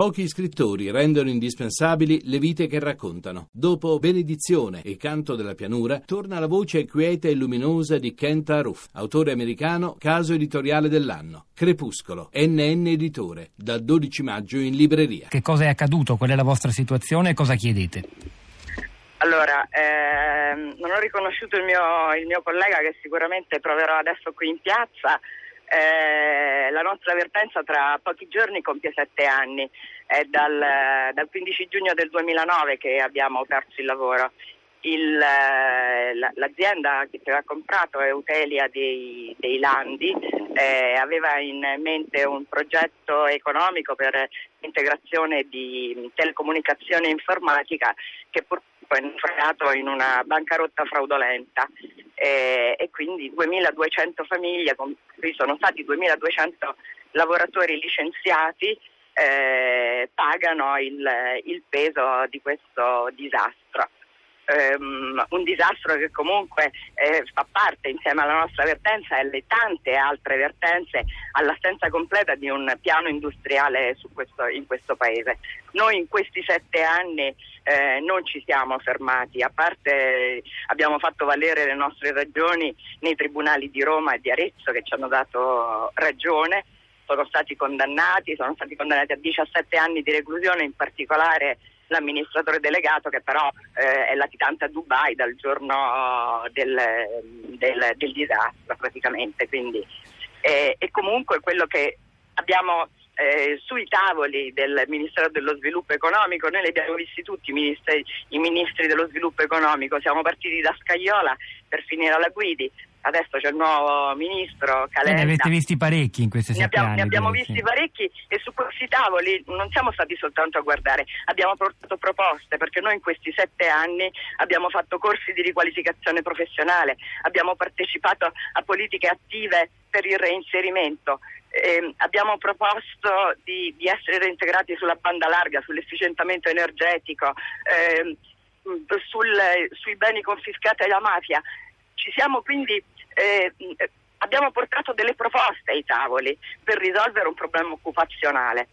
Pochi scrittori rendono indispensabili le vite che raccontano. Dopo Benedizione e Canto della pianura, torna la voce quieta e luminosa di Kent Aruf, autore americano, caso editoriale dell'anno. Crepuscolo, NN Editore, dal 12 maggio in libreria. Che cosa è accaduto? Qual è la vostra situazione e cosa chiedete? Allora, ehm, non ho riconosciuto il mio, il mio collega che sicuramente proverò adesso qui in piazza. Eh, la nostra avvertenza tra pochi giorni compie sette anni, è dal, dal 15 giugno del 2009 che abbiamo perso il lavoro. Il, l'azienda che aveva comprato Eutelia dei, dei Landi eh, aveva in mente un progetto economico per l'integrazione di telecomunicazione informatica che purtroppo è naufragato in una bancarotta fraudolenta. Eh, e quindi 2200 famiglie, qui sono stati 2200 lavoratori licenziati, eh, pagano il, il peso di questo disastro ehm, un disastro che comunque eh, fa parte insieme alla nostra vertenza e alle tante altre vertenze all'assenza completa di un piano industriale questo, in questo paese. Noi in questi sette anni eh, non ci siamo fermati, a parte abbiamo fatto valere le nostre ragioni nei tribunali di Roma e di Arezzo che ci hanno dato ragione sono stati condannati, sono stati condannati a 17 anni di reclusione, in particolare l'amministratore delegato che però eh, è latitante a Dubai dal giorno del, del, del disastro praticamente. Quindi, eh, e comunque quello che abbiamo eh, sui tavoli del Ministero dello Sviluppo Economico, noi li abbiamo visti tutti i ministri, i ministri dello sviluppo economico, siamo partiti da Scagliola per finire alla Guidi, adesso c'è il nuovo ministro Calenda. Ne avete visti parecchi in questi sette abbiamo, anni. Ne abbiamo visti sì. parecchi e su questi tavoli non siamo stati soltanto a guardare, abbiamo portato proposte perché noi in questi sette anni abbiamo fatto corsi di riqualificazione professionale, abbiamo partecipato a politiche attive per il reinserimento. Eh, abbiamo proposto di, di, essere reintegrati sulla banda larga, sull'efficientamento energetico, eh, sul, sui beni confiscati alla mafia. Ci siamo quindi eh, abbiamo portato delle proposte ai tavoli per risolvere un problema occupazionale.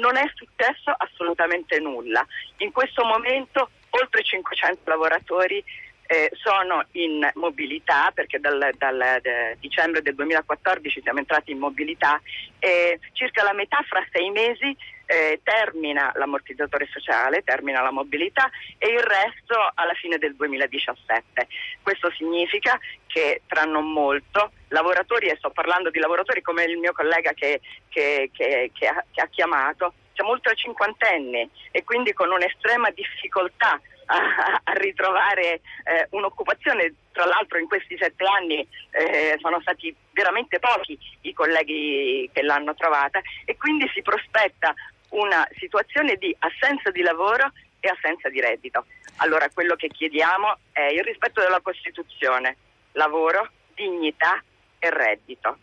Non è successo assolutamente nulla. In questo momento oltre 500 lavoratori eh, sono in mobilità perché dal, dal de, dicembre del 2014 siamo entrati in mobilità e circa la metà fra sei mesi eh, termina l'ammortizzatore sociale, termina la mobilità e il resto alla fine del 2017. Questo significa che tra non molto lavoratori, e sto parlando di lavoratori come il mio collega che, che, che, che ha, ha chiamato, siamo ultra cinquantenni e quindi con un'estrema difficoltà a, a ritrovare eh, un'occupazione. Tra l'altro in questi sette anni eh, sono stati veramente pochi i colleghi che l'hanno trovata e quindi si prospetta una situazione di assenza di lavoro e assenza di reddito. Allora quello che chiediamo è il rispetto della Costituzione, lavoro, dignità e reddito.